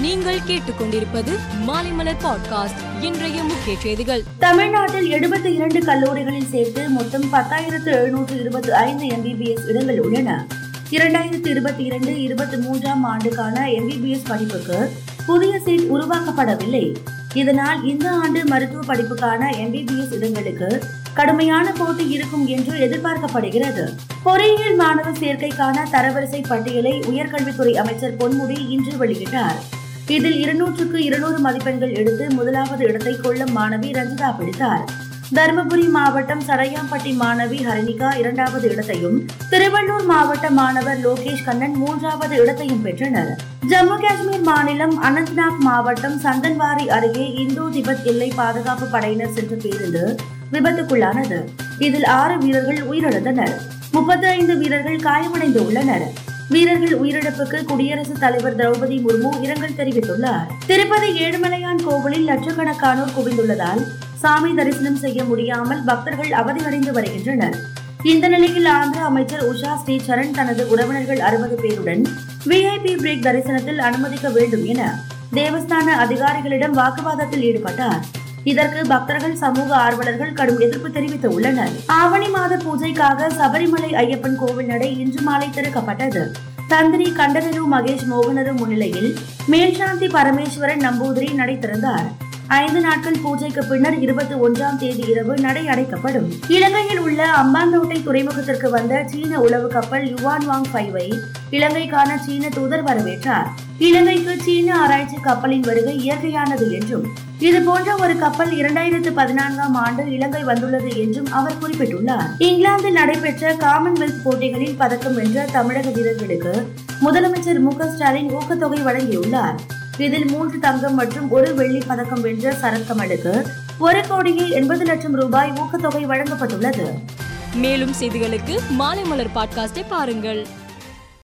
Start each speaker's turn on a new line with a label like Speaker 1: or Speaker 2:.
Speaker 1: நீங்கள் கேட்டுக்கொண்டிருப்பது மாலைமலர் பாட்காஸ்ட் இன்றைய முக்கிய செய்திகள்.
Speaker 2: தமிழ்நாட்டில் எழுபத்தி இரண்டு கல்லூரிகளில் சேர்த்து மொத்தம் பத்தாயிரத்து எழுநூற்று இருபத்தி ஐந்து எம்பிபிஎஸ் இடங்கள் உள்ளன. இரண்டாயிரத்து இருபத்தி இரண்டு இருபத்தி மூன்றாம் ஆண்டுக்கான எம்பிபிஎஸ் படிப்புக்கு புதிய சீட் உருவாக்கப்படவில்லை. இதனால் இந்த ஆண்டு மருத்துவ படிப்புக்கான எம்பிபிஎஸ் இடங்களுக்கு கடுமையான போட்டி இருக்கும் என்று எதிர்பார்க்கப்படுகிறது. பொறியியல் மாணவர் சேர்க்கைக்கான தரவரிசை பட்டியலை உயர்கல்வித்துறை அமைச்சர் பொன்முடி இன்று வெளியிட்டார். இதில் இருநூற்றுக்கு இருநூறு மதிப்பெண்கள் எடுத்து முதலாவது இடத்தை கொள்ளும் மாணவி ரஞ்சிதா பிடித்தார். தருமபுரி மாவட்டம் சரையாம்பட்டி மாணவி ஹரிணிகா இரண்டாவது இடத்தையும் திருவள்ளூர் மாவட்ட மாணவர் லோகேஷ் கண்ணன் மூன்றாவது இடத்தையும் பெற்றனர். ஜம்மு காஷ்மீர் மாநிலம் அனந்த்நாக் மாவட்டம் சந்தன்வாரி அருகே இந்தோ திபெத் எல்லை பாதுகாப்பு படையினர் சென்ற பேருந்து விபத்துக்குள்ளானது. இதில் ஆறு வீரர்கள் உயிரிழந்தனர். முப்பத்தி ஐந்து வீரர்கள் காயமடைந்து உள்ளனர். வீரர்கள் உயிரிழப்புக்கு குடியரசுத் தலைவர் திரௌபதி முர்மு இரங்கல் தெரிவித்துள்ளார். திருப்பதி ஏழுமலையான் கோவிலில் லட்சக்கணக்கானோர் குவிந்துள்ளதால் சாமி தரிசனம் செய்ய முடியாமல் பக்தர்கள் அவதியடைந்து வருகின்றனர். இந்த நிலையில் ஆந்திர அமைச்சர் உஷா ஸ்ரீ சரண் தனது உறவினர்கள் அறுபது பேருடன் விஐபி பிரேக் தரிசனத்தில் அனுமதிக்க வேண்டும் என தேவஸ்தான அதிகாரிகளிடம் வாக்குவாதத்தில் ஈடுபட்டார். இதற்கு பக்தர்கள் சமூக ஆர்வலர்கள் கடும் எதிர்ப்பு தெரிவித்து உள்ளனர் ஆவணி மாத பூஜைக்காக சபரிமலை ஐயப்பன் கோவில் நடை இன்று மாலை திறக்கப்பட்டது. தந்திரி கண்டனரு மகேஷ் மோகனரு முன்னிலையில் மேல்சாந்தி பரமேஸ்வரன் நம்பூதிரி நடை திறந்தார். ஐந்து நாட்கள் பூஜைக்கு பின்னர் இருபத்தி ஒன்றாம் தேதி இரவு நடை அடைக்கப்படும். இலங்கையில் உள்ள அம்பாந்தோட்டை துறைமுகத்திற்கு வந்த சீன உளவு கப்பல் யுவான் வாங் ஃபைவை இலங்கைக்கான சீன தூதர் வரவேற்றார். இலங்கைக்கு சீன ஆராய்ச்சி கப்பலின் வருகை இயற்கையானது என்றும் இது போன்ற ஒரு கப்பல் இரண்டாயிரத்து பதினான்காம் ஆண்டு இலங்கை வந்துள்ளது என்றும் அவர் குறிப்பிட்டுள்ளார். இங்கிலாந்தில் நடைபெற்ற காமன்வெல்த் போட்டிகளில் பதக்கம் வென்ற தமிழக வீரர்களுக்கு முதலமைச்சர் மு க ஸ்டாலின் ஊக்கத்தொகை வழங்கியுள்ளார். இதில் மூன்று தங்கம் மற்றும் ஒரு வெள்ளி பதக்கம் வென்ற சரத்கமலுக்கு ஒரு கோடியே எண்பது லட்சம் ரூபாய் ஊக்கத்தொகை வழங்கப்பட்டுள்ளது.
Speaker 1: மேலும் செய்திகளுக்கு மாலை மலர் பாட்காஸ்டை பாருங்கள்.